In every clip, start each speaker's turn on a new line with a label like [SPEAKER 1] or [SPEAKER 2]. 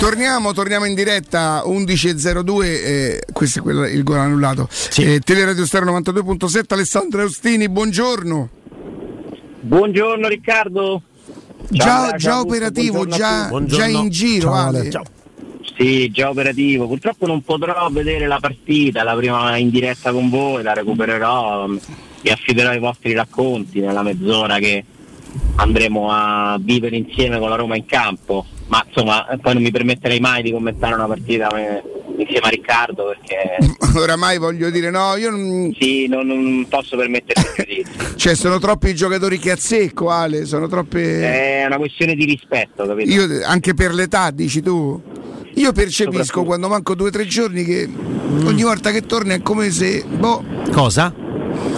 [SPEAKER 1] Torniamo, torniamo in diretta 11.02, eh, questo è quello, il gol annullato. Sì. Eh, Teleradio Stereo 92.7, Alessandro Austini, buongiorno.
[SPEAKER 2] Buongiorno Riccardo.
[SPEAKER 1] Ciao, già, già operativo, già, già, in giro. Ciao, Ale.
[SPEAKER 2] Ciao. Sì, già operativo. Purtroppo non potrò vedere la partita, la prima in diretta con voi, la recupererò, vi affiderò i vostri racconti nella mezz'ora che andremo a vivere insieme con la Roma in campo ma insomma poi non mi permetterei mai di commentare una partita eh, insieme a Riccardo perché
[SPEAKER 1] oramai voglio dire no io non
[SPEAKER 2] sì non, non posso permettermi
[SPEAKER 1] cioè sono troppi i giocatori che azzecco Ale sono troppe
[SPEAKER 2] è una questione di rispetto capito?
[SPEAKER 1] io anche per l'età dici tu io percepisco quando manco due o tre giorni che ogni volta che torni è come se boh
[SPEAKER 3] cosa?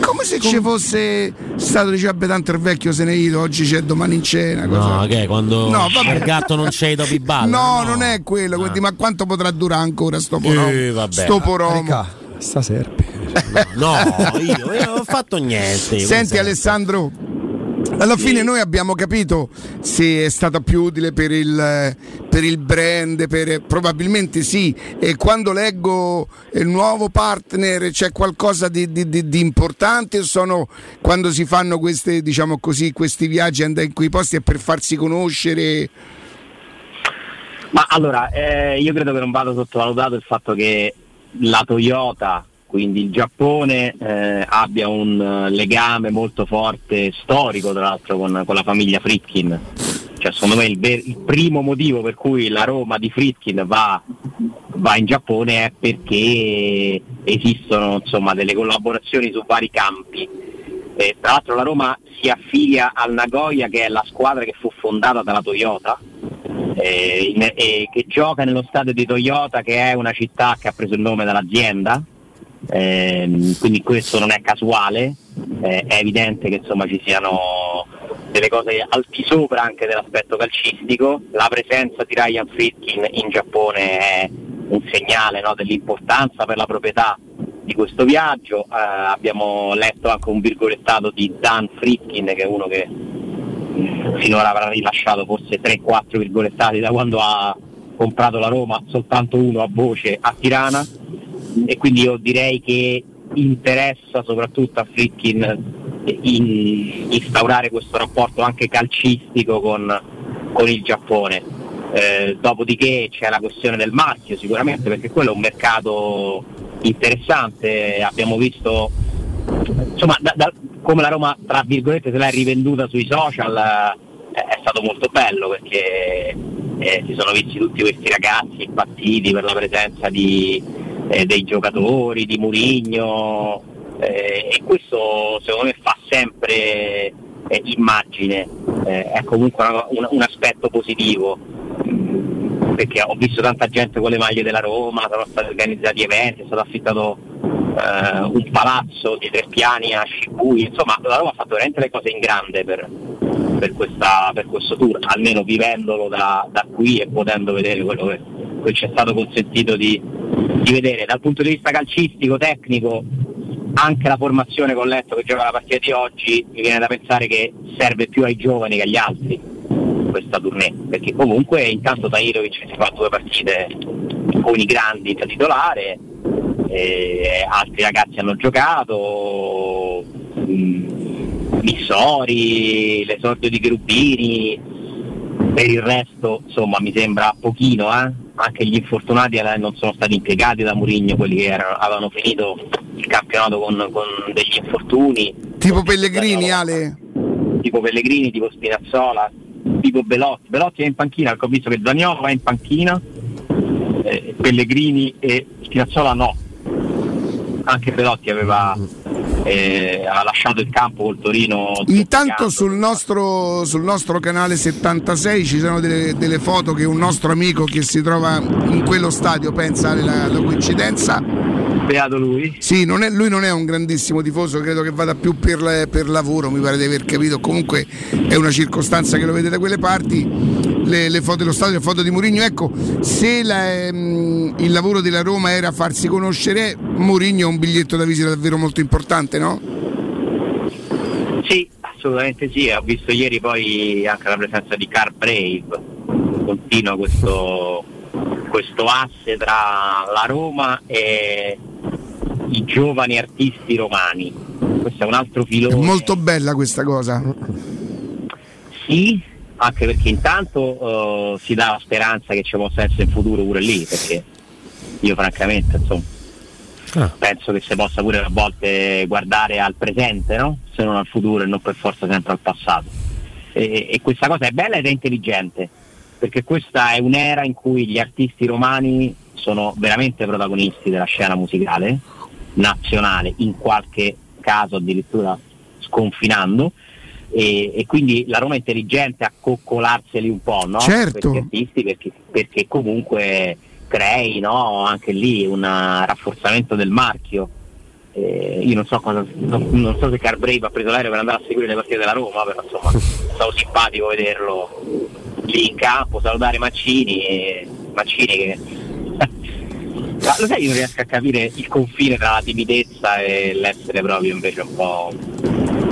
[SPEAKER 1] Come se ci fosse stato diceva tanto il vecchio se ne ido oggi c'è domani in cena cosa.
[SPEAKER 3] no che quando no, il gatto non c'è i balli
[SPEAKER 1] no, no, non è quello ah. ma quanto potrà durare ancora sto poromo eh, sto poromo
[SPEAKER 4] sta serpe.
[SPEAKER 3] No io, io non ho fatto niente
[SPEAKER 1] senti Alessandro alla fine noi abbiamo capito se è stata più utile per il, per il brand, per, probabilmente sì. E quando leggo il nuovo partner c'è qualcosa di, di, di, di importante o sono quando si fanno queste, diciamo così, questi viaggi andare in quei posti è per farsi conoscere?
[SPEAKER 2] Ma allora, eh, io credo che non vada sottovalutato il fatto che la Toyota quindi il Giappone eh, abbia un uh, legame molto forte, storico tra l'altro con, con la famiglia Fritkin. Cioè, secondo me il, ver- il, primo motivo per cui la Roma di Fritkin va, va in Giappone è perché esistono insomma, delle collaborazioni su vari campi. Eh, tra l'altro la Roma si affilia al Nagoya che è la squadra che fu fondata dalla Toyota eh, in, eh, che gioca nello stadio di Toyota che è una città che ha preso il nome dall'azienda eh, quindi questo non è casuale, eh, è evidente che insomma, ci siano delle cose al di sopra anche dell'aspetto calcistico, la presenza di Ryan Fritkin in Giappone è un segnale no, dell'importanza per la proprietà di questo viaggio, eh, abbiamo letto anche un virgolettato di Dan Fritkin che è uno che finora avrà rilasciato forse 3-4 virgolettati da quando ha comprato la Roma, soltanto uno a voce a Tirana e quindi io direi che interessa soprattutto a Fritkin in, instaurare questo rapporto anche calcistico con, con il Giappone. Eh, dopodiché c'è la questione del marchio sicuramente perché quello è un mercato interessante, abbiamo visto insomma da, da, come la Roma tra virgolette se l'è rivenduta sui social eh, è stato molto bello perché eh, si sono visti tutti questi ragazzi impazziti per la presenza di, eh, dei giocatori, di Murigno eh, e questo secondo me fa sempre eh, immagine, eh, è comunque una, un, aspetto positivo. Perché ho visto tanta gente con le maglie della Roma, sono stati organizzati eventi, è stato affittato eh, un palazzo di tre piani a Shibuya, insomma la Roma ha fatto veramente le cose in grande per, per, questa, per questo tour, almeno vivendolo da, da, qui e potendo vedere quello che, che ci è stato consentito di, di vedere dal punto di vista calcistico, tecnico, anche la formazione con Letto che gioca la partita di oggi mi viene da pensare che serve più ai giovani che agli altri questa tournée perché comunque intanto Tairovic si fa due partite con i grandi da titolare altri ragazzi hanno giocato mh, Missori, l'esordio di Grubini per il resto insomma mi sembra pochino eh? Anche gli infortunati non sono stati impiegati da Murigno, quelli che erano, avevano finito il campionato con, con degli infortuni.
[SPEAKER 1] Tipo Pellegrini, Ale?
[SPEAKER 2] Tipo Pellegrini, tipo Spinazzola, tipo Belotti. Belotti è in panchina, ho visto che Zaniolo è in panchina, eh, Pellegrini e Spinazzola no. Anche Belotti aveva eh, ha lasciato il campo col Torino.
[SPEAKER 1] Intanto sul nostro, sul nostro, canale 76 ci sono delle, delle, foto che un nostro amico che si trova in quello stadio pensa alla, coincidenza.
[SPEAKER 2] Beato lui.
[SPEAKER 1] Sì, non è, lui non è un grandissimo tifoso, credo che vada più per, per, lavoro, mi pare di aver capito. Comunque è una circostanza che lo vede da quelle parti. Le, le foto dello stadio, le foto di Mourinho. Ecco, se la, ehm, il lavoro della Roma era farsi conoscere, Mourinho è un biglietto da visita davvero molto importante, no?
[SPEAKER 2] Sì, assolutamente sì. Ho visto ieri poi anche la presenza di Car Brave. Continua questo questo asse tra la Roma e i giovani artisti romani. Questo è un altro filone.
[SPEAKER 1] È molto bella questa cosa.
[SPEAKER 2] Sì, anche perché intanto uh, si dà la speranza che ci possa essere in futuro pure lì, perché io francamente insomma ah. penso che si possa pure a volte guardare al presente, no? se non al futuro e non per forza sempre al passato. E, e questa cosa è bella ed è intelligente, perché questa è un'era in cui gli artisti romani sono veramente protagonisti della scena musicale nazionale, in qualche caso addirittura sconfinando. E, e, quindi la Roma è intelligente a coccolarseli un po' no?
[SPEAKER 1] certo.
[SPEAKER 2] per artisti perché, perché comunque crei no? anche lì un rafforzamento del marchio. Eh, io non so, cosa, non, non so se Carbrave ha preso l'aereo per andare a seguire le partite della Roma, però insomma è stato simpatico vederlo lì in campo, salutare Mancini e Mancini che Ma lo sai, io non riesco a capire il confine tra la timidezza e l'essere proprio invece un po',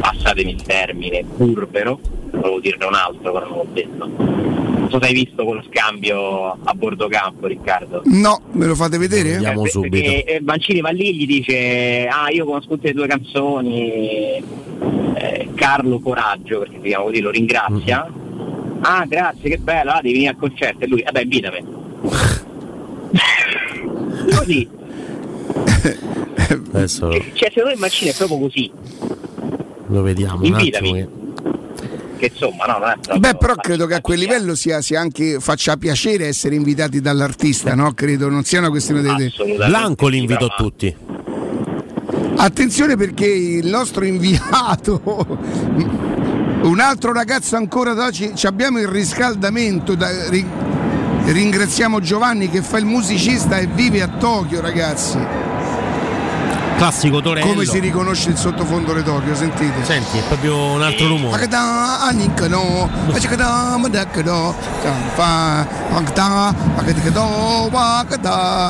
[SPEAKER 2] passatemi il termine, burbero, volevo dirne un altro, però non l'ho detto. Non so se hai visto quello scambio a bordo campo, Riccardo.
[SPEAKER 1] No, me lo fate vedere?
[SPEAKER 3] Andiamo eh, subito.
[SPEAKER 2] Perché Mancini va lì e gli dice, ah io conosco tutte le tue canzoni, eh, Carlo Coraggio, perché si chiama così, lo ringrazia. Mm-hmm. Ah grazie, che bello, ah, devi venire al concerto e lui, vabbè invitami. così.
[SPEAKER 3] Adesso...
[SPEAKER 2] Cioè, secondo me Mancini è proprio così.
[SPEAKER 3] Lo vediamo.
[SPEAKER 2] Invitami. Che insomma, no, non è proprio
[SPEAKER 1] Beh, però credo che a quel livello sia, sia, anche faccia piacere essere invitati dall'artista, no? Credo non sia una questione di.
[SPEAKER 3] Blanco li invito a tutti.
[SPEAKER 1] Attenzione perché il nostro inviato, un altro ragazzo ancora da oggi, abbiamo il riscaldamento da, Ringraziamo Giovanni che fa il musicista e vive a Tokyo, ragazzi.
[SPEAKER 3] Classico Torello.
[SPEAKER 1] Come si riconosce il sottofondo di Tokyo, sentite?
[SPEAKER 3] Senti, è proprio un altro rumore. Ma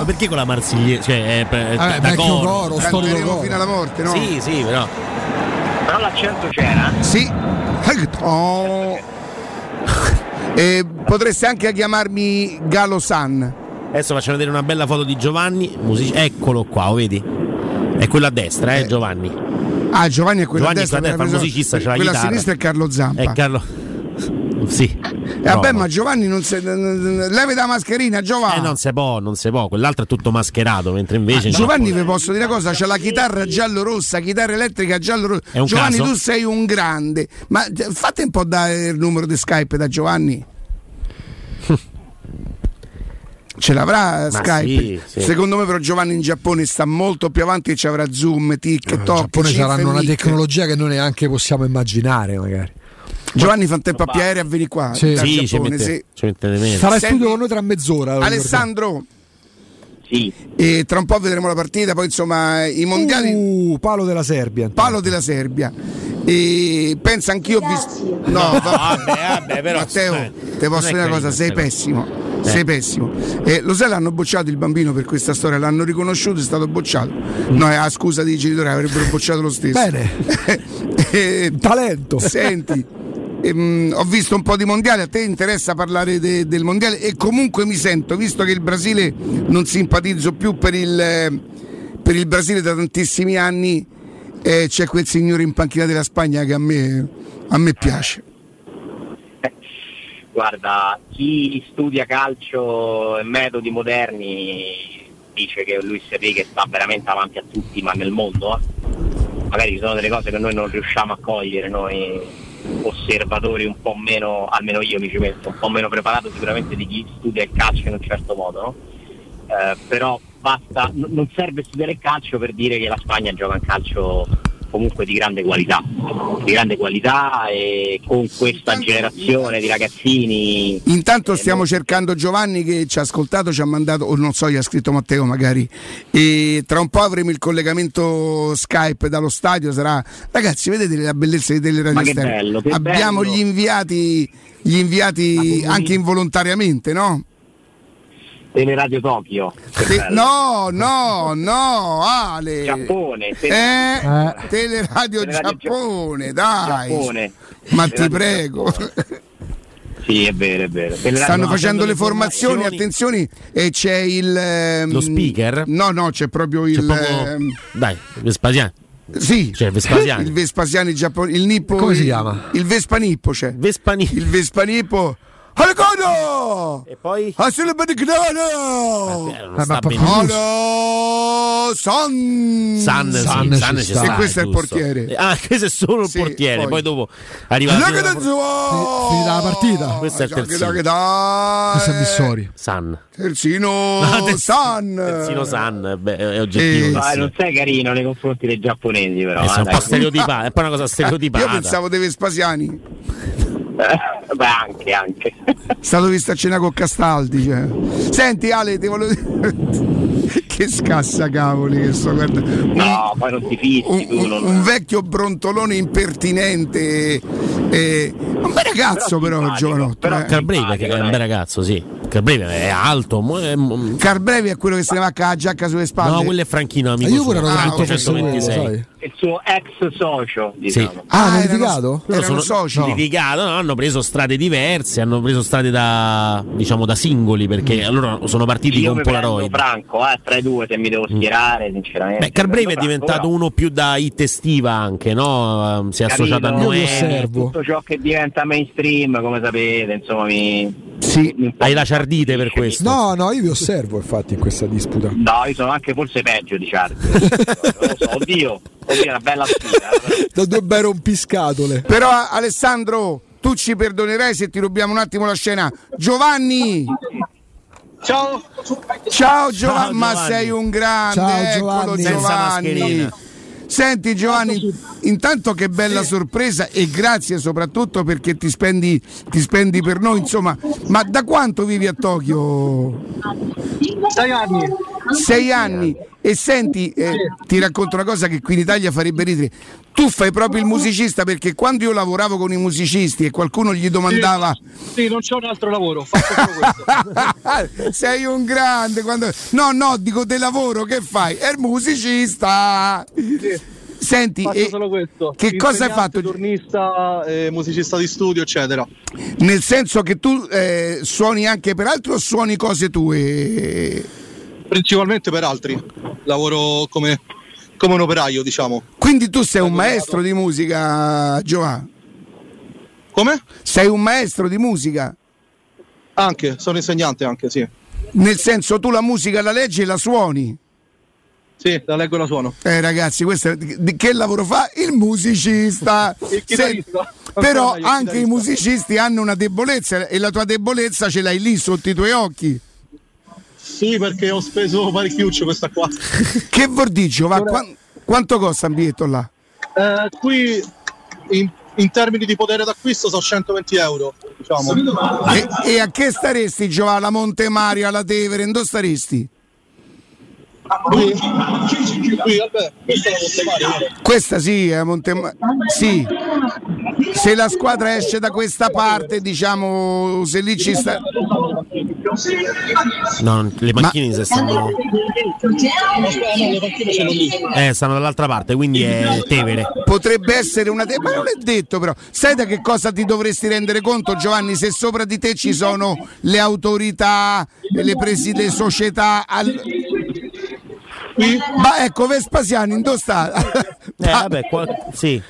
[SPEAKER 3] perché con la marsigliese? Cioè, è,
[SPEAKER 1] è, ah, da coro, coro storico coro. fino alla morte, no?
[SPEAKER 3] Sì, sì, però.
[SPEAKER 2] Però l'accento c'era?
[SPEAKER 1] Sì. E potreste anche chiamarmi Galo San.
[SPEAKER 3] Adesso faccio vedere una bella foto di Giovanni. Music- Eccolo qua, vedi? È quello a destra, eh, eh. Giovanni.
[SPEAKER 1] Ah, Giovanni è quello Giovanni a destra.
[SPEAKER 3] Giovanni è il musicista, c'è la
[SPEAKER 1] Quella a sinistra è Carlo Zampa.
[SPEAKER 3] È Carlo. Sì.
[SPEAKER 1] Eh, vabbè, ma Giovanni non si. Levi da mascherina, Giovanni.
[SPEAKER 3] Eh, non si può, non si può. Quell'altro è tutto mascherato, mentre invece. Ah,
[SPEAKER 1] Giovanni, vi posso dire una cosa: c'è la chitarra giallo-rossa, chitarra elettrica giallo-rossa. Giovanni,
[SPEAKER 3] caso?
[SPEAKER 1] tu sei un grande. Ma fate un po' dare il numero di Skype da Giovanni. Ce l'avrà Ma Skype? Sì, sì. Secondo me però Giovanni in Giappone sta molto più avanti e ci avrà Zoom, TikTok. In
[SPEAKER 4] Giappone saranno una tecnologia che noi neanche possiamo immaginare magari.
[SPEAKER 1] Giovanni fa un tempo a venire qua.
[SPEAKER 3] Sì, sì, Giappone, ci mette,
[SPEAKER 4] sì. Sarà in studio con noi tra mezz'ora.
[SPEAKER 1] Alessandro.
[SPEAKER 2] Sì.
[SPEAKER 1] E tra un po' vedremo la partita, poi insomma i mondiali.
[SPEAKER 4] Uh, palo della Serbia.
[SPEAKER 1] Palo della Serbia. E pensa anch'io ho visto. No,
[SPEAKER 3] vabbè, vabbè, però.
[SPEAKER 1] Matteo, eh, ti posso dire una cosa, sei pessimo. Eh. Sei pessimo. Eh, lo sai, l'hanno bocciato il bambino per questa storia, l'hanno riconosciuto, è stato bocciato. No, a scusa dei genitori, avrebbero bocciato lo stesso.
[SPEAKER 4] Bene.
[SPEAKER 1] eh,
[SPEAKER 4] Talento.
[SPEAKER 1] Senti. Ehm, ho visto un po' di mondiale, a te interessa parlare de, del mondiale e comunque mi sento, visto che il Brasile non simpatizzo più per il, per il Brasile da tantissimi anni, eh, c'è quel signore in panchina della Spagna che a me, a me piace.
[SPEAKER 2] Guarda, chi studia calcio e metodi moderni dice che Luis Enrique sta veramente avanti a tutti, ma nel mondo. Eh. Magari ci sono delle cose che noi non riusciamo a cogliere, noi osservatori un po' meno, almeno io mi ci metto, un po' meno preparato sicuramente di chi studia il calcio in un certo modo, no? eh, però basta, n- non serve studiare il calcio per dire che la Spagna gioca un calcio comunque di grande qualità, di grande qualità e con questa generazione di ragazzini.
[SPEAKER 1] Intanto stiamo cercando Giovanni che ci ha ascoltato, ci ha mandato, o non so, gli ha scritto Matteo magari, e tra un po' avremo il collegamento Skype dallo stadio, sarà... Ragazzi, vedete la bellezza delle radio
[SPEAKER 2] bello,
[SPEAKER 1] Abbiamo
[SPEAKER 2] bello.
[SPEAKER 1] gli inviati, gli inviati anche involontariamente, no?
[SPEAKER 2] Teleradio Tokyo.
[SPEAKER 1] Te- no, no, no, Ale.
[SPEAKER 2] Giappone.
[SPEAKER 1] Tele- eh, eh. Teleradio, Teleradio Giappone, dai. Giappone. Ma ti prego.
[SPEAKER 2] Giappone. Sì, è vero, è vero.
[SPEAKER 1] Stanno
[SPEAKER 3] facendo
[SPEAKER 1] facendo
[SPEAKER 3] le
[SPEAKER 1] formazioni,
[SPEAKER 3] formazioni.
[SPEAKER 1] attenzioni, e c'è il... ehm,
[SPEAKER 3] Lo speaker?
[SPEAKER 1] No, no, c'è proprio il...
[SPEAKER 3] C'è proprio-
[SPEAKER 1] ehm,
[SPEAKER 3] Dai, Vespasiano.
[SPEAKER 1] sì,
[SPEAKER 3] C'è Vespasiani.
[SPEAKER 1] il Vespasiani giapponese, il Nippo...
[SPEAKER 4] Come si
[SPEAKER 1] il-
[SPEAKER 4] chiama?
[SPEAKER 1] Il Vespanippo c'è.
[SPEAKER 3] Vespani.
[SPEAKER 1] Il Vespanippo...
[SPEAKER 3] E poi?
[SPEAKER 1] Hasile
[SPEAKER 3] Eh,
[SPEAKER 1] Benignano!
[SPEAKER 3] non
[SPEAKER 4] ma
[SPEAKER 3] sta
[SPEAKER 4] proprio-
[SPEAKER 3] benissimo.
[SPEAKER 1] Halo! San!
[SPEAKER 3] San,
[SPEAKER 4] San
[SPEAKER 3] sì, San ci
[SPEAKER 4] sta.
[SPEAKER 3] sta,
[SPEAKER 1] E questo è il portiere.
[SPEAKER 3] Eh, Ah, questo è solo il
[SPEAKER 1] Sì,
[SPEAKER 3] portiere.
[SPEAKER 1] poi-
[SPEAKER 3] Poi, dopo arriva la
[SPEAKER 4] Finita la partita.
[SPEAKER 3] Questo è il terzino.
[SPEAKER 4] Questo è Missori.
[SPEAKER 3] San.
[SPEAKER 1] Terzino
[SPEAKER 3] Ah,
[SPEAKER 1] San.
[SPEAKER 3] Terzino San, beh, è oggettivo.
[SPEAKER 1] Eh,
[SPEAKER 2] non sei carino nei confronti dei giapponesi, però.
[SPEAKER 3] Eh,
[SPEAKER 2] eh,
[SPEAKER 3] un po' stereotipata, è un po' una cosa stereotipata.
[SPEAKER 1] Io pensavo dei Vespasiani.
[SPEAKER 2] Eh, Beh, anche, anche.
[SPEAKER 1] Stato visto a cena con Castaldi. Cioè. Senti Ale, ti volevo dire. che scassa cavoli che sto guardando.
[SPEAKER 2] No, poi non ti fissi
[SPEAKER 1] Un,
[SPEAKER 2] tu. non-
[SPEAKER 1] un vecchio brontolone impertinente. eh, un bel ragazzo, però,
[SPEAKER 2] simpatico,
[SPEAKER 1] giovanotto.
[SPEAKER 2] però
[SPEAKER 1] eh.
[SPEAKER 3] Carbreve, che è un bel ragazzo, sì. Carbreve è alto. mo- è- mo-
[SPEAKER 1] Carbrevi è quello che se ne va con la giacca sulle spalle.
[SPEAKER 3] No, quello è Franchino, amico.
[SPEAKER 4] Ma io pure ero
[SPEAKER 1] Ah,
[SPEAKER 4] convinto
[SPEAKER 1] ok,
[SPEAKER 4] fosse quello,
[SPEAKER 3] 126.
[SPEAKER 4] sai.
[SPEAKER 2] Il suo ex socio, diciamo.
[SPEAKER 4] Ah, hanno
[SPEAKER 1] erano-
[SPEAKER 4] litigato?
[SPEAKER 3] Loro
[SPEAKER 1] Erano
[SPEAKER 3] sono
[SPEAKER 1] soci.
[SPEAKER 3] litigato, no, hanno preso strade diverse, hanno preso strade da diciamo da singoli perché loro sono partiti
[SPEAKER 2] Io
[SPEAKER 3] con Polaroid.
[SPEAKER 2] Franco, eh, tra i due se mi devo schierare, sinceramente.
[SPEAKER 3] Beh, Carbreve è
[SPEAKER 2] Franco,
[SPEAKER 3] diventato
[SPEAKER 2] però,
[SPEAKER 3] uno più da hit estiva anche, no? Si è
[SPEAKER 2] capito,
[SPEAKER 3] associato a
[SPEAKER 4] osservo.
[SPEAKER 2] Tutto ciò che diventa mainstream, come sapete, insomma, mi.
[SPEAKER 1] Sì.
[SPEAKER 3] Hai la ciardite per questo.
[SPEAKER 4] No, no, io vi osservo infatti in questa disputa.
[SPEAKER 2] No, io sono anche forse peggio di lo so, oddio, oddio, è una bella sfida. eh.
[SPEAKER 4] Da due bei rompiscatole.
[SPEAKER 1] Però Alessandro, tu ci perdonerai se ti rubiamo un attimo la scena. Giovanni!
[SPEAKER 2] Ciao!
[SPEAKER 1] Ciao Giovanni, ma sei un grande,
[SPEAKER 4] Ciao,
[SPEAKER 1] eccolo
[SPEAKER 4] Giovanni.
[SPEAKER 3] Senza
[SPEAKER 1] Giovanni. Senti Giovanni, intanto che bella sorpresa e grazie soprattutto perché ti spendi, ti spendi per noi, insomma, ma da quanto vivi a Tokyo?
[SPEAKER 5] Sei anni.
[SPEAKER 1] Sei anni e senti, eh, ti racconto una cosa che qui in Italia farebbe ridere. Tu fai proprio il musicista perché quando io lavoravo con i musicisti e qualcuno gli domandava
[SPEAKER 5] Sì, non c'è un altro lavoro, faccio solo questo.
[SPEAKER 1] sei un grande quando... no no dico del lavoro che fai è il musicista senti
[SPEAKER 5] solo questo.
[SPEAKER 1] che cosa hai fatto
[SPEAKER 5] Turnista, eh, musicista di studio, eccetera.
[SPEAKER 1] nel senso che tu eh, suoni anche per altri o suoni cose tue
[SPEAKER 5] Principalmente per altri. Lavoro come, come un operaio, diciamo.
[SPEAKER 1] quindi tu sei un maestro di musica Giovanni
[SPEAKER 5] Come?
[SPEAKER 1] sei un maestro di musica
[SPEAKER 5] Anche, sono insegnante anche, sì.
[SPEAKER 1] nel senso tu la musica la leggi e la suoni
[SPEAKER 5] Sì, la leggo e la suono.
[SPEAKER 1] Eh ragazzi, questo è- che lavoro fa? Il musicista.
[SPEAKER 5] Il chitarrista.
[SPEAKER 1] però anche i musicisti hanno una debolezza e la tua debolezza ce l'hai lì sotto i tuoi occhi.
[SPEAKER 5] Sì, perché ho speso parecchiuccio questa qua.
[SPEAKER 1] Che vordiggio, va? Quan- quanto costa un biglietto là?
[SPEAKER 5] Eh, qui in, in termini di potere d'acquisto sono 120 euro, diciamo.
[SPEAKER 1] E, e a che staresti, Giovanni? Alla Monte Mario, alla Tevere, dove staresti?
[SPEAKER 5] Qui, qui vabbè, questa guarda.
[SPEAKER 1] Questa sì, è a Monte Mario. Sì. Se la squadra esce da questa parte, diciamo, se lì ci sta.
[SPEAKER 3] No, le macchine se stanno.
[SPEAKER 5] Le lì.
[SPEAKER 3] Eh, stanno dall'altra parte, quindi è Tevere.
[SPEAKER 1] Potrebbe essere una. te- Ma non è detto, però. Sai da che cosa ti dovresti rendere conto, Giovanni? Se sopra di te ci sono le autorità, le, presi- le società. al- Ma ecco, Vespasiani, dove sta?
[SPEAKER 3] Eh, vabbè, qua... sì.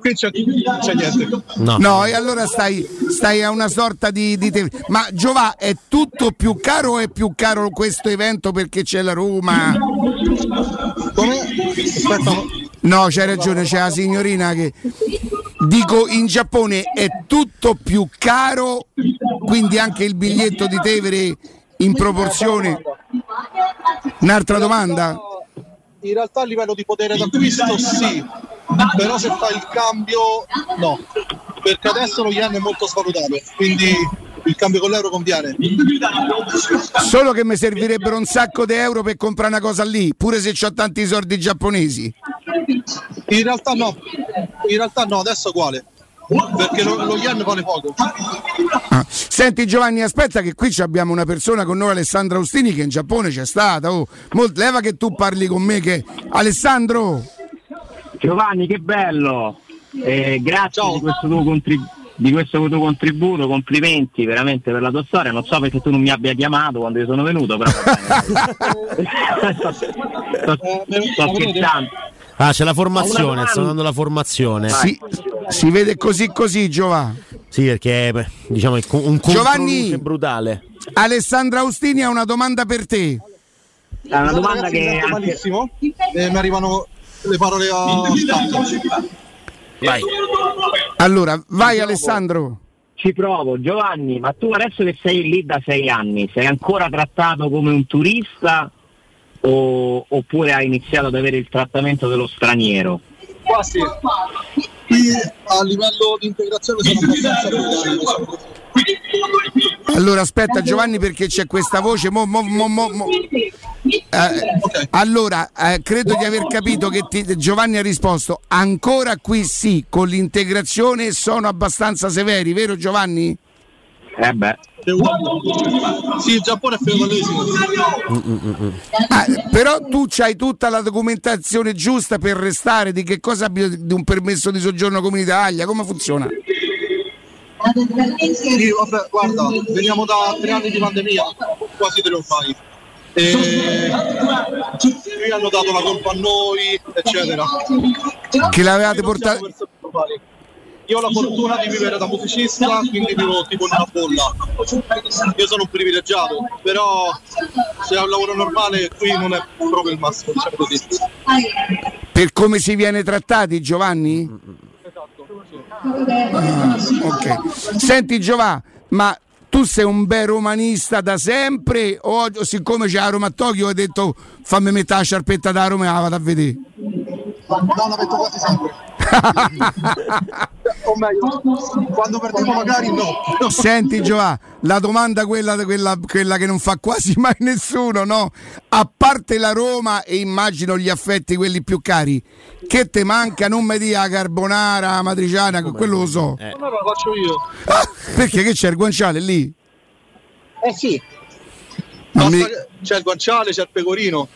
[SPEAKER 5] Qui c'è, c'è niente.
[SPEAKER 3] No.
[SPEAKER 1] No, e allora stai, stai a una sorta di, di te- Ma Giova, è tutto più caro o è più caro questo evento perché c'è la Roma?
[SPEAKER 5] Come? Aspetta, no.
[SPEAKER 1] No, c'hai ragione, c'è la signorina che. Dico in Giappone è tutto più caro, quindi anche il biglietto di Tevere in proporzione. Un'altra domanda?
[SPEAKER 5] In realtà a livello di potere d'acquisto sì, però se fai il cambio no, perché adesso lo yen è molto svalutato, quindi il cambio con l'euro conviene.
[SPEAKER 1] Solo che mi servirebbero un sacco di euro per comprare una cosa lì, pure se ho tanti soldi giapponesi.
[SPEAKER 5] In realtà no, in realtà no, adesso è uguale, perché lo, lo yen vale poco.
[SPEAKER 1] Ah. Senti Giovanni, aspetta che qui abbiamo una persona con noi, Alessandra Austini, che in Giappone c'è stata. Oh. Leva che tu parli con me che... Alessandro,
[SPEAKER 2] Giovanni, che bello! Eh, grazie
[SPEAKER 5] Ciao.
[SPEAKER 2] di questo tuo contributo. di questo tuo contributo, complimenti veramente per la tua storia. Non so perché tu non mi abbia chiamato quando io sono venuto, però bene. sto, sto- sto scherzando.
[SPEAKER 3] Ah, c'è la formazione, stanno dando la formazione.
[SPEAKER 1] Si, si vede così così Giova.
[SPEAKER 3] Sì, perché beh, diciamo è un
[SPEAKER 1] Giovanni!
[SPEAKER 3] brutale.
[SPEAKER 1] Alessandra Austini ha una domanda per te.
[SPEAKER 2] È una domanda
[SPEAKER 5] Ragazzi,
[SPEAKER 2] che anche,
[SPEAKER 5] malissimo e mi arrivano le parole a.
[SPEAKER 3] Vai.
[SPEAKER 1] Allora, vai Alessandro.
[SPEAKER 2] Ci provo, Giovanni, ma tu adesso che sei lì da sei anni, sei ancora trattato come un turista o- oppure hai iniziato ad avere il trattamento dello straniero?
[SPEAKER 5] Quasi. Qui a livello di integrazione sono abbastanza.
[SPEAKER 1] Allora aspetta Giovanni perché c'è questa voce. mo- mo- mo- mo- mo- Eh, allora, eh, credo di aver capito che ti- Giovanni ha risposto ancora qui sì, con l'integrazione sono abbastanza severi, vero Giovanni?
[SPEAKER 2] Eh beh,
[SPEAKER 5] Sì, il Giappone è feudalesimo.
[SPEAKER 1] Ah, però tu c'hai tutta la documentazione giusta per restare, di che cosa abbia di un permesso di soggiorno come in Italia, come funziona?
[SPEAKER 5] Sì, vabbè, guarda, veniamo da tre anni di pandemia, quasi trionfai. E qui hanno dato la colpa a noi, eccetera.
[SPEAKER 1] Che l'avevate portato...
[SPEAKER 5] Io ho la fortuna di vivere da musicista, quindi vivo tipo in una bolla. Io sono un privilegiato, però se ho un lavoro normale qui non è proprio il massimo, diciamo così.
[SPEAKER 1] Per come si viene trattati Giovanni? Ah, ok. Senti Giovanni, ma tu sei un bel romanista da sempre o siccome c'è la Roma a Tokyo hai detto fammi mettere la sciarpetta da Roma e la vado a vedere?
[SPEAKER 5] No, la metto quasi sempre. o meglio, quando perdevo magari no.
[SPEAKER 1] Senti Giovanni, la domanda quella, quella, quella che non fa quasi mai nessuno, no? A parte la Roma e immagino gli affetti quelli più cari, che te manca? Non mi dia carbonara, matriciana, quello lo so.
[SPEAKER 3] Eh.
[SPEAKER 5] Allora lo faccio io.
[SPEAKER 1] Ah, perché che c'è il guanciale lì?
[SPEAKER 5] Eh sì.
[SPEAKER 1] Mi-
[SPEAKER 5] che- C'è il guanciale, c'è il pecorino,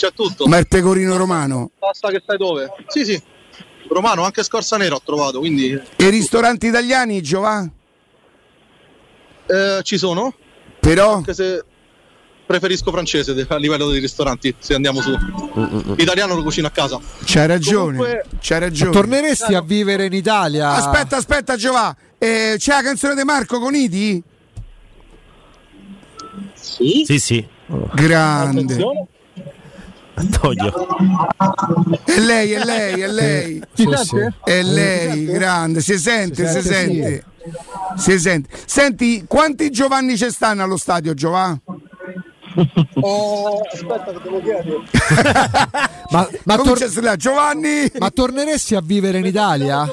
[SPEAKER 5] c'è tutto.
[SPEAKER 1] ma il pecorino romano?
[SPEAKER 5] Basta che stai dove? Sì, sì. Romano, anche scorza nera ho trovato, quindi
[SPEAKER 1] E i ristoranti italiani, Giovanni?
[SPEAKER 5] eh, ci sono,
[SPEAKER 1] Però
[SPEAKER 5] anche se preferisco francese a livello di ristoranti, se andiamo su. L'italiano lo cucino a casa.
[SPEAKER 1] c'hai ragione,
[SPEAKER 5] Comunque-
[SPEAKER 1] c'hai ragione.
[SPEAKER 4] Torneresti a vivere in Italia?
[SPEAKER 1] Aspetta, aspetta Giovanni, eh, c'è la canzone di Marco con Idi?
[SPEAKER 2] sì.
[SPEAKER 3] Sì, sì.
[SPEAKER 1] Grande.
[SPEAKER 5] Attenzione.
[SPEAKER 3] Antonio.
[SPEAKER 1] È lei, è lei, è lei.
[SPEAKER 4] Sì.
[SPEAKER 1] È lei, grande, si sente, si
[SPEAKER 4] Si
[SPEAKER 1] sente. Si sente. Senti, quanti Giovanni ci stanno allo stadio, Giovanni?
[SPEAKER 5] Oh, aspetta che devo chiedere.
[SPEAKER 4] Ma, ma, tor-
[SPEAKER 1] Giovanni!
[SPEAKER 4] ma torneresti a vivere in Italia?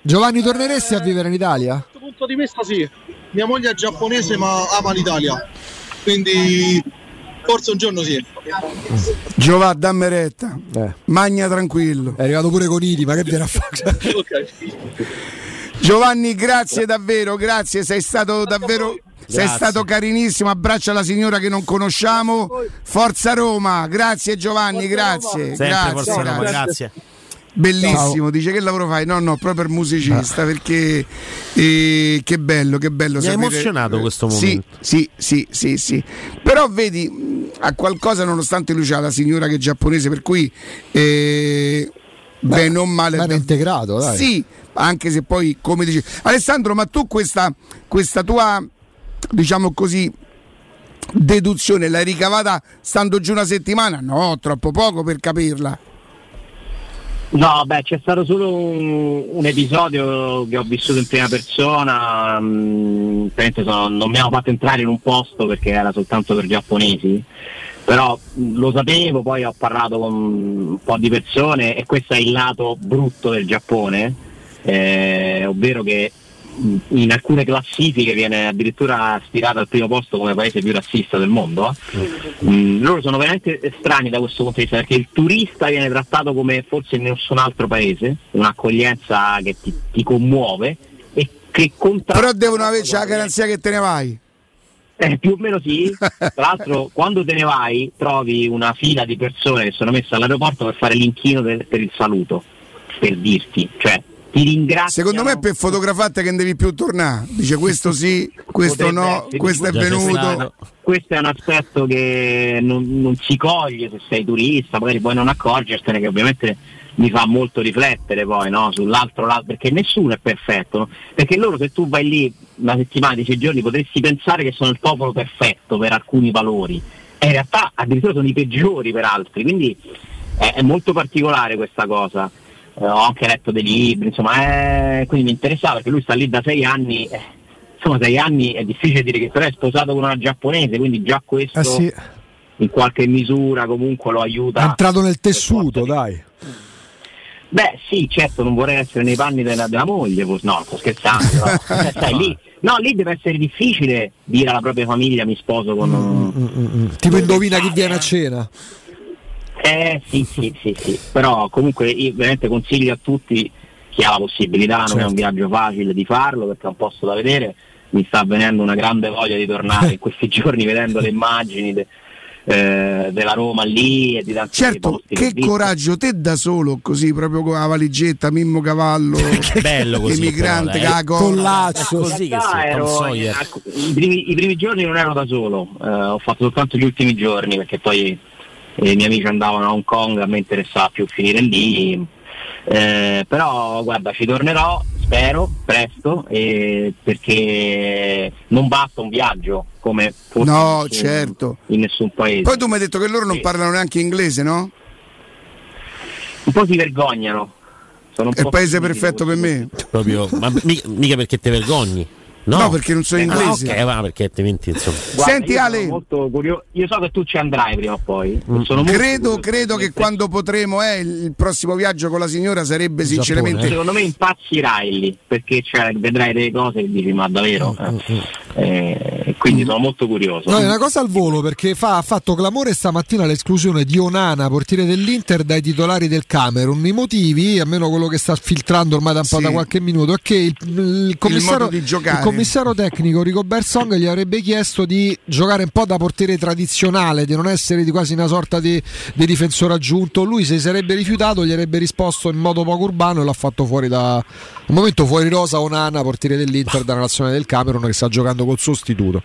[SPEAKER 4] Giovanni, torneresti a vivere in Italia?
[SPEAKER 5] Da questo punto di vista sì. Mia moglie è giapponese ma ama l'Italia. Quindi forse un giorno sì.
[SPEAKER 1] Giovanni, dammi retta.
[SPEAKER 4] Eh.
[SPEAKER 1] Magna tranquillo.
[SPEAKER 4] È arrivato pure con Idi, ma che viene a fare?
[SPEAKER 1] Giovanni, grazie davvero, grazie, sei stato davvero. Sei
[SPEAKER 3] Grazie.
[SPEAKER 1] stato carinissimo, abbraccia la signora che non conosciamo. Forza Roma, grazie Giovanni, grazie.
[SPEAKER 3] Sempre
[SPEAKER 1] grazie,
[SPEAKER 3] forza Roma,
[SPEAKER 1] grazie.
[SPEAKER 3] grazie.
[SPEAKER 1] Bellissimo, dice che lavoro fai? No, no, proprio per musicista, perché eh, che bello, che bello.
[SPEAKER 3] Mi
[SPEAKER 1] sapere-
[SPEAKER 3] emozionato questo
[SPEAKER 1] Sì,
[SPEAKER 3] momento.
[SPEAKER 1] sì, sì, sì, sì. Però vedi, ha qualcosa nonostante lui c'ha la signora che è giapponese, per cui eh, beh, non male.
[SPEAKER 4] bene integrato, dai.
[SPEAKER 1] Sì, anche se poi, come dici... Alessandro, ma tu questa, questa tua, diciamo così, deduzione l'hai ricavata stando giù una settimana? No, troppo poco per capirla.
[SPEAKER 2] No, beh, c'è stato solo un, un episodio che ho vissuto in prima persona. mm, praticamente sono- non mi hanno fatto entrare in un posto perché era soltanto per giapponesi. Però mm, lo sapevo, poi ho parlato con un po' di persone e questo è il lato brutto del Giappone, eh, ovvero che mh, in alcune classifiche viene addirittura stirato al primo posto come paese più razzista del mondo. Mm, loro sono veramente strani da questo punto di vista perché il turista viene trattato come forse in nessun altro paese, un'accoglienza che ti, ti commuove e che conta.
[SPEAKER 1] Però devono averci la garanzia che te ne vai.
[SPEAKER 2] Eh, più o meno sì. Tra l'altro, quando te ne vai, trovi una fila di persone che sono messe all'aeroporto per fare l'inchino per, per il saluto, per dirti. Cioè, ti ringrazio.
[SPEAKER 1] Secondo me per fotografate che non devi più tornare. Dice questo sì, questo
[SPEAKER 2] Potrebbe
[SPEAKER 1] no,
[SPEAKER 2] essere,
[SPEAKER 1] questo è venuto.
[SPEAKER 2] Questo è un aspetto che non, non si coglie se sei turista, magari puoi non accorgertene, che ovviamente mi fa molto riflettere poi no? sull'altro lato, perché nessuno è perfetto, no? perché loro se tu vai lì una settimana, dieci giorni, potresti pensare che sono il popolo perfetto per alcuni valori, e in realtà addirittura sono i peggiori per altri, quindi è, è molto particolare questa cosa. Eh, ho anche letto dei libri, insomma, eh, quindi mi interessava perché lui sta lì da sei anni. eh, insomma, sei anni è difficile dire che però è sposato con una giapponese, quindi già questo
[SPEAKER 4] Eh sì,
[SPEAKER 2] in qualche misura comunque lo aiuta.
[SPEAKER 4] è entrato nel tessuto, dai.
[SPEAKER 2] Beh, sì, certo, non vorrei essere nei panni della, della moglie, no, sto scherzando. però. Eh, sai, lì, no, lì deve essere difficile dire alla propria famiglia mi sposo con un.
[SPEAKER 4] Mm, Tipo indovina chi viene a cena.
[SPEAKER 2] Eh sì, sì, sì, sì. Però comunque io veramente consiglio a tutti chi ha la possibilità, non è
[SPEAKER 4] Certo.
[SPEAKER 2] un viaggio facile di farlo perché è un posto da vedere. Mi sta venendo una grande voglia di tornare in questi giorni vedendo le immagini de- eh, della Roma lì e di tanti
[SPEAKER 1] Certo,
[SPEAKER 2] posti
[SPEAKER 1] che
[SPEAKER 2] visto.
[SPEAKER 1] coraggio te da solo, così proprio con la valigetta, Mimmo Cavallo,
[SPEAKER 3] bello così,
[SPEAKER 1] emigrante,
[SPEAKER 3] però, È
[SPEAKER 4] Lazzo.
[SPEAKER 3] così che si
[SPEAKER 2] ero- ecco, i, primi, i primi giorni non ero da solo, eh, ho fatto soltanto gli ultimi giorni perché poi eh, i miei amici andavano a Hong Kong, a me interessava più finire lì. Eh, però guarda, ci tornerò, spero, presto, eh, perché non basta un viaggio come forse
[SPEAKER 1] No,
[SPEAKER 2] in
[SPEAKER 1] certo.
[SPEAKER 2] in nessun paese.
[SPEAKER 1] Poi tu mi hai detto che loro non
[SPEAKER 2] Sì.
[SPEAKER 1] parlano neanche inglese, no?
[SPEAKER 2] Un po' si vergognano. Sono un
[SPEAKER 1] È il paese perfetto per me.
[SPEAKER 3] Proprio, ma mica, mica perché te vergogni. No,
[SPEAKER 1] No, perché non so
[SPEAKER 2] Eh,
[SPEAKER 1] inglese.
[SPEAKER 3] Ah, ok, va, perché altrimenti insomma.
[SPEAKER 2] Guarda,
[SPEAKER 1] Senti,
[SPEAKER 2] io sono
[SPEAKER 1] Ale.
[SPEAKER 2] molto curio- Io so che tu ci andrai prima o poi.
[SPEAKER 3] Mm.
[SPEAKER 2] Sono
[SPEAKER 1] Credo,
[SPEAKER 2] curioso.
[SPEAKER 1] credo che quando potremo, eh, il prossimo viaggio con la signora sarebbe
[SPEAKER 4] Giappone,
[SPEAKER 1] sinceramente.
[SPEAKER 2] Secondo me impazzirai lì perché cioè, vedrai delle cose che dici ma davvero eh, eh, quindi sono molto curioso
[SPEAKER 4] No, è una cosa al volo perché fa- ha fatto clamore stamattina l'esclusione di Onana, portiere dell'Inter, dai titolari del Camerun. I motivi, almeno quello che sta filtrando ormai da un po'
[SPEAKER 1] Sì.
[SPEAKER 4] da qualche minuto, è che il, il commissario,
[SPEAKER 1] giocare.
[SPEAKER 4] il commissario tecnico Rico Bersong gli avrebbe chiesto di giocare un po' da portiere tradizionale, di non essere di quasi una sorta di, di difensore aggiunto. Lui se si sarebbe rifiutato gli avrebbe risposto in modo poco urbano e l'ha fatto fuori da... Al momento fuori rosa Onana, portiere dell'Inter dalla nazionale del Camerun che sta giocando col sostituto.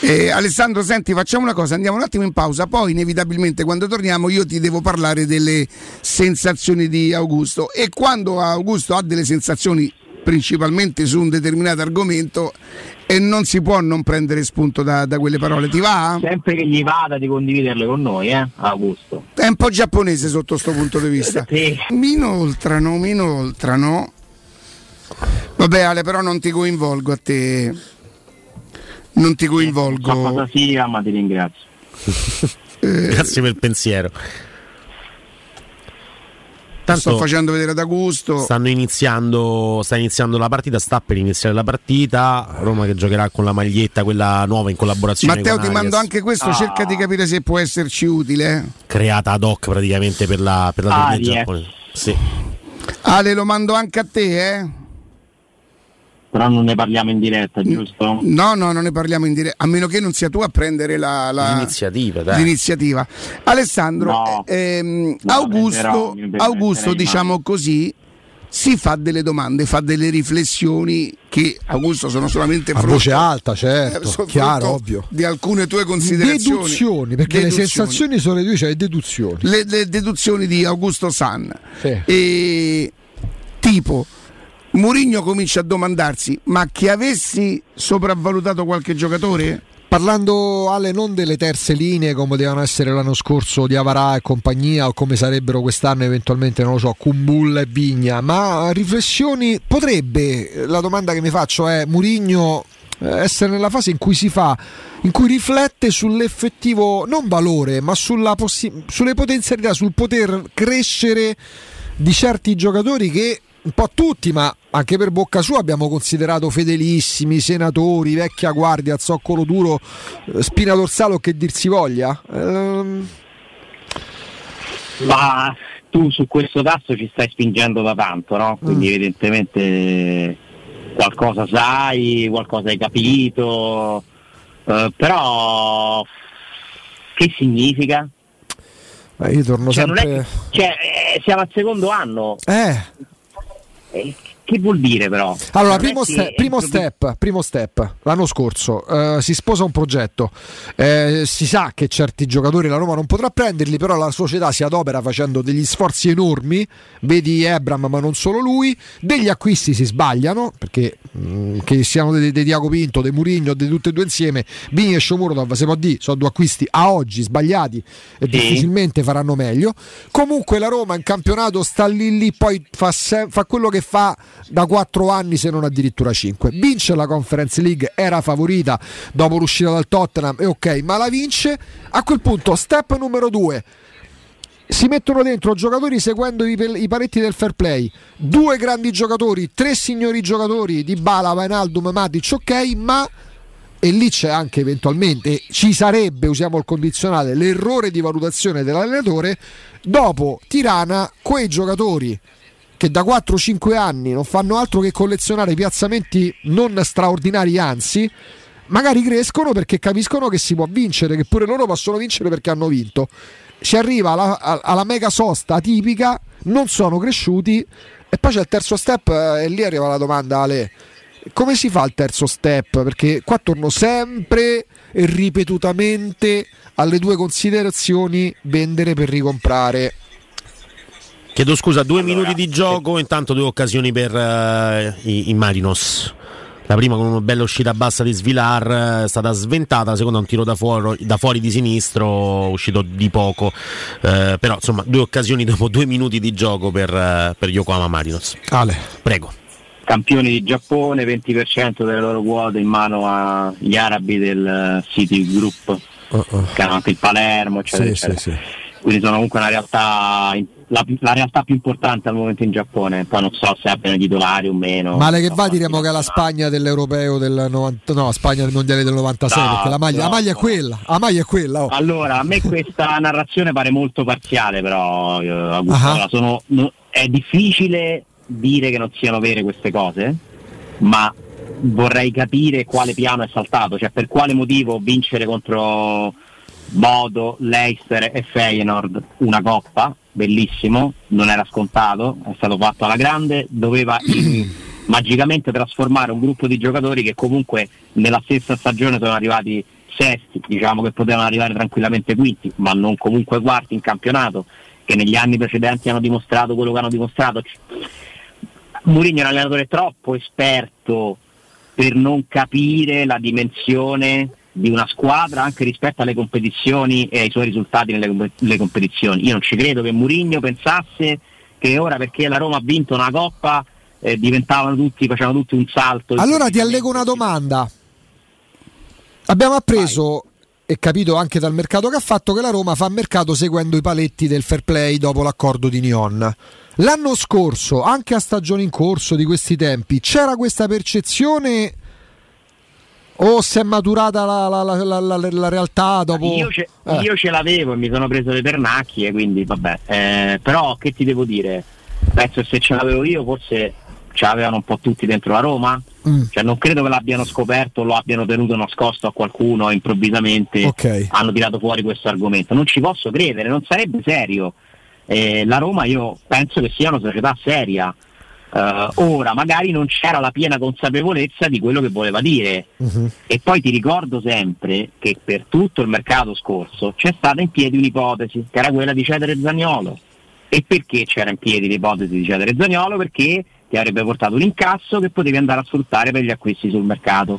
[SPEAKER 1] Eh, Alessandro, senti, facciamo una cosa, andiamo un attimo in pausa, poi inevitabilmente quando torniamo io ti devo parlare delle sensazioni di Augusto e quando Augusto ha delle sensazioni principalmente su un determinato argomento e non si può non prendere spunto da, da quelle parole, ti va?
[SPEAKER 2] sempre che gli vada di condividerle con noi eh Augusto
[SPEAKER 1] È un po' giapponese sotto questo punto di vista.
[SPEAKER 2] Sì.
[SPEAKER 1] Mi inoltrano, mi inoltrano. Vabbè Ale, però non ti coinvolgo a te. Non ti
[SPEAKER 2] so cosa
[SPEAKER 1] coinvolgo.
[SPEAKER 2] sia ma ti ringrazio
[SPEAKER 3] Grazie per il pensiero. Tanto
[SPEAKER 1] Sto facendo vedere ad Augusto.
[SPEAKER 3] stanno iniziando, sta iniziando la partita, sta per iniziare la partita. Roma che giocherà con la maglietta, quella nuova in collaborazione
[SPEAKER 1] Matteo,
[SPEAKER 3] con
[SPEAKER 1] ti
[SPEAKER 3] Arias,
[SPEAKER 1] mando anche questo,
[SPEAKER 2] Ah.
[SPEAKER 1] cerca di capire se può esserci utile. eh.
[SPEAKER 3] creata ad hoc praticamente per la, per la
[SPEAKER 2] Arias.
[SPEAKER 3] giapponese. Sì.
[SPEAKER 1] Ale, lo mando anche a te, eh?
[SPEAKER 2] Però non ne parliamo in diretta giusto?
[SPEAKER 1] No, no, non ne parliamo in diretta, a meno che non sia tu a prendere la, la-
[SPEAKER 3] L'iniziativa, dai.
[SPEAKER 1] l'iniziativa. Alessandro,
[SPEAKER 2] No.
[SPEAKER 1] ehm,
[SPEAKER 2] No,
[SPEAKER 1] Augusto,
[SPEAKER 2] permetterei
[SPEAKER 1] Augusto
[SPEAKER 2] mai.
[SPEAKER 1] diciamo così, si fa delle domande, fa delle riflessioni che Augusto sono solamente
[SPEAKER 4] A voce alta,
[SPEAKER 1] eh,
[SPEAKER 4] certo,
[SPEAKER 1] sono
[SPEAKER 4] chiaro, ovvio.
[SPEAKER 1] di alcune tue considerazioni.
[SPEAKER 4] Deduzioni, perché le
[SPEAKER 1] Deduzioni.
[SPEAKER 4] sensazioni sono le due, cioè le deduzioni.
[SPEAKER 1] le, le deduzioni di Augusto San.
[SPEAKER 4] Sì.
[SPEAKER 1] E tipo Mourinho comincia a domandarsi: ma che avessi sopravvalutato qualche giocatore?
[SPEAKER 4] Parlando Ale non delle terze linee come potevano essere l'anno scorso di Avarà e compagnia o come sarebbero quest'anno eventualmente non lo so Kumbulla e Vigna ma riflessioni potrebbe la domanda che mi faccio è Murigno essere nella fase in cui si fa in cui riflette sull'effettivo non valore ma possi- sulle potenzialità sul poter crescere di certi giocatori che un po' tutti, ma anche per bocca sua abbiamo considerato fedelissimi, senatori, vecchia guardia, zoccolo duro, eh, spina dorsale o che dir si voglia. Ehm,
[SPEAKER 2] ma tu su questo tasto ci stai spingendo da tanto no? quindi
[SPEAKER 1] Mm.
[SPEAKER 2] evidentemente qualcosa sai qualcosa hai capito eh, però che significa?
[SPEAKER 4] eh, io torno
[SPEAKER 2] Cioè,
[SPEAKER 4] sempre.
[SPEAKER 2] che- cioè, eh, siamo al secondo anno
[SPEAKER 4] Eh,
[SPEAKER 2] Eh, che vuol dire però?
[SPEAKER 4] Allora, primo,
[SPEAKER 2] è
[SPEAKER 4] primo, step, primo step, l'anno scorso eh, si sposa un progetto, Eh, si sa che certi giocatori la Roma non potrà prenderli, però la società si adopera facendo degli sforzi enormi, vedi Ebram ma non solo lui, degli acquisti si sbagliano, perché mh, che siano dei, dei Diaco Pinto, dei Murigno, di tutte e due insieme, Bini e Shomurodov, si può dire, sono due acquisti a oggi sbagliati e
[SPEAKER 2] Sì.
[SPEAKER 4] difficilmente faranno meglio. Comunque la Roma in campionato sta lì lì, poi fa, se- fa quello che fa da 4 anni se non addirittura 5. Vince la Conference League, era favorita dopo l'uscita dal Tottenham e ok, ma la vince. A quel punto, step numero 2. Si mettono dentro giocatori seguendo i, pel- i paretti del fair play. Due grandi giocatori, tre signori giocatori di Bala, Vainaldum, Matic, ok, ma e lì c'è anche eventualmente ci sarebbe, usiamo il condizionale, l'errore di valutazione dell'allenatore. Dopo Tirana, quei giocatori che da 4-5 anni non fanno altro che collezionare piazzamenti non straordinari, anzi, magari crescono perché capiscono che si può vincere, che pure loro possono vincere perché hanno vinto. Si arriva alla, alla mega sosta tipica, non sono cresciuti e poi c'è il terzo step eh, e lì arriva la domanda Ale. Come si fa il terzo step? Perché qua torno sempre e ripetutamente alle due considerazioni vendere per ricomprare.
[SPEAKER 3] Chiedo scusa, due minuti di gioco, intanto due occasioni per eh, i, i Marinos. La prima con una bella uscita bassa di Svilar, eh, è stata sventata, la seconda un tiro da fuori, da fuori di sinistro, uscito di poco. Eh, però insomma, due occasioni dopo due minuti di gioco per, eh, per Yokohama Marinos.
[SPEAKER 4] Ale.
[SPEAKER 3] Prego.
[SPEAKER 2] campioni di Giappone, 20% delle loro quote in mano agli arabi del City Group, che hanno anche il Palermo, eccetera,
[SPEAKER 4] Sì, sì,
[SPEAKER 2] eccetera.
[SPEAKER 4] sì.
[SPEAKER 2] Quindi sono comunque una realtà, la, la realtà più importante al momento in Giappone. Poi non so se abbiano i titolari o meno.
[SPEAKER 4] Male che
[SPEAKER 2] No,
[SPEAKER 4] va diremo che è la. Spagna dell'europeo del 90, no, Spagna del mondiale del 96,
[SPEAKER 2] No,
[SPEAKER 4] perché la maglia, la
[SPEAKER 2] no,
[SPEAKER 4] maglia è quella, la maglia è quella. oh.
[SPEAKER 2] Allora, a me questa narrazione pare molto parziale, però eh, Augusto.
[SPEAKER 4] Ah.
[SPEAKER 2] Allora, sono- no- è difficile dire che non siano vere queste cose, ma vorrei capire quale piano è saltato, cioè per quale motivo vincere contro Bodo, Leicester e Feyenoord una coppa, bellissimo, non era scontato, è stato fatto alla grande, doveva magicamente trasformare un gruppo di giocatori che comunque nella stessa stagione sono arrivati sesti, diciamo che potevano arrivare tranquillamente quinti, ma non comunque quarti in campionato, che negli anni precedenti hanno dimostrato quello che hanno dimostrato. Mourinho è un allenatore troppo esperto per non capire la dimensione di una squadra anche rispetto alle competizioni e ai suoi risultati nelle com- le competizioni. Io non ci credo che Mourinho pensasse che ora perché la Roma ha vinto una coppa eh, diventavano tutti, facevano tutti un salto.
[SPEAKER 4] Allora ti allego una domanda. Abbiamo appreso e capito anche dal mercato che ha fatto che la Roma fa mercato seguendo i paletti del fair play dopo l'accordo di Nyon. L'anno scorso, anche a stagione in corso di questi tempi, c'era questa percezione o si è maturata la, la- la- la- realtà dopo...
[SPEAKER 2] Io ce,
[SPEAKER 4] Eh.
[SPEAKER 2] io ce l'avevo e mi sono preso le pernacchie, quindi vabbè. Eh, però che ti devo dire? Penso se ce l'avevo io forse ce l'avevano un po' tutti dentro la Roma.
[SPEAKER 4] Mm.
[SPEAKER 2] Cioè non credo che l'abbiano scoperto, lo abbiano tenuto nascosto a qualcuno improvvisamente
[SPEAKER 4] Ok.
[SPEAKER 2] hanno tirato fuori questo argomento. Non ci posso credere, non sarebbe serio. Eh, la Roma io penso che sia una società seria. Eh, ora magari non c'era la piena consapevolezza di quello che voleva dire.
[SPEAKER 4] Mhm.
[SPEAKER 2] E poi ti ricordo sempre che per tutto il mercato scorso c'è stata in piedi un'ipotesi, che era quella di cedere Zagnolo. E perché c'era in piedi l'ipotesi di cedere Zagnolo? Perché ti avrebbe portato un incasso che potevi andare a sfruttare per gli acquisti sul mercato.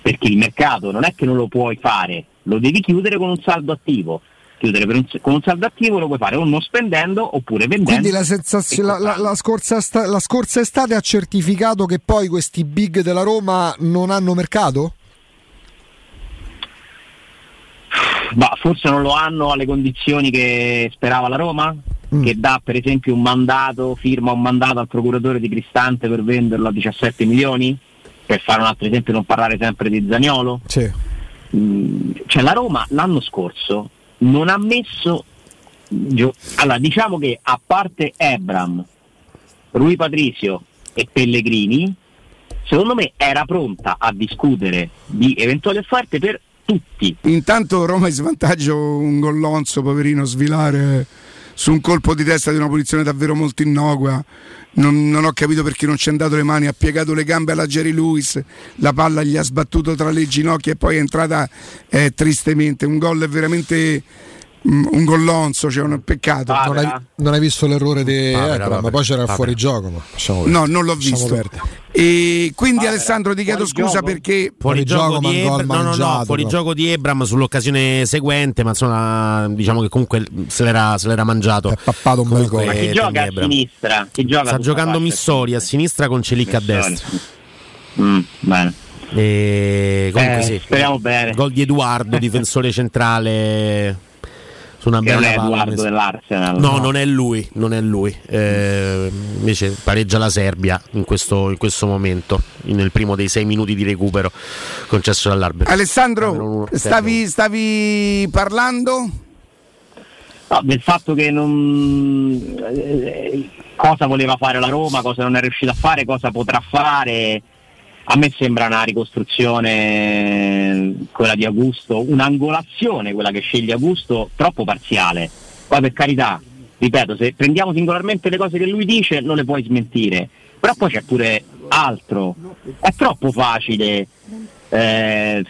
[SPEAKER 2] Perché il mercato non è che non lo puoi fare, lo devi chiudere con un saldo attivo. Chiudere per un- con un saldo attivo lo puoi fare o non spendendo oppure vendendo.
[SPEAKER 4] Quindi la, sensazio- la- la- la scorsa esta- la scorsa estate ha certificato che poi questi big della Roma non hanno mercato?
[SPEAKER 2] Ma forse non lo hanno alle condizioni che sperava la Roma?
[SPEAKER 4] Mm.
[SPEAKER 2] Che dà per esempio un mandato, firma un mandato al procuratore di Cristante per venderlo a 17 milioni? Per fare un altro esempio, non parlare sempre di Zagnolo?
[SPEAKER 4] Sì.
[SPEAKER 2] Mm, cioè la Roma l'anno scorso non ha messo allora diciamo che a parte Ebram Rui Patricio e Pellegrini secondo me era pronta a discutere di eventuali offerte per tutti
[SPEAKER 1] Intanto Roma in svantaggio un gollonzo, poverino Svilare. Su un colpo di testa di una posizione davvero molto innocua. Non, non, ho capito perché non ci è andato le mani, ha piegato le gambe alla Jerry Lewis, la palla gli ha sbattuto tra le ginocchia e poi è entrata eh, tristemente. Un gol veramente un gollonzo, cioè un peccato.
[SPEAKER 4] Non hai, non hai, visto l'errore di Ebra, ma poi c'era il fuorigioco. Ma
[SPEAKER 1] no, non l'ho visto. E quindi Vabbè, Alessandro ti chiedo scusa gioco. perché
[SPEAKER 3] fuori gioco di Ebram, no, no, no, fuori gioco di Ebram sull'occasione seguente, ma insomma diciamo che comunque se l'era, se l'era mangiato.
[SPEAKER 4] È pappato un bel gol.
[SPEAKER 2] Ma chi gioca a sinistra? Chi gioca
[SPEAKER 3] Sta giocando Missori a sinistra con Celic a destra.
[SPEAKER 2] Mm, bene.
[SPEAKER 3] E comunque
[SPEAKER 2] eh,
[SPEAKER 3] sì.
[SPEAKER 2] Speriamo bene.
[SPEAKER 3] Gol di Edoardo, difensore centrale su una bella
[SPEAKER 2] non è Edoardo dell'Arsenal.
[SPEAKER 3] No, no, non è lui, non è lui. Eh, invece pareggia la Serbia in questo, in questo, momento, nel primo dei sei minuti di recupero concesso dall'arbitro.
[SPEAKER 1] Alessandro, stavi, stavi parlando?
[SPEAKER 2] No, del fatto che non eh, cosa voleva fare la Roma, cosa non è riuscita a fare, cosa potrà fare a me sembra una ricostruzione quella di Augusto, un'angolazione quella che sceglie Augusto troppo parziale. Poi per carità, ripeto, se prendiamo singolarmente le cose che lui dice non le puoi smentire, però poi c'è pure altro. È troppo facile. Eh,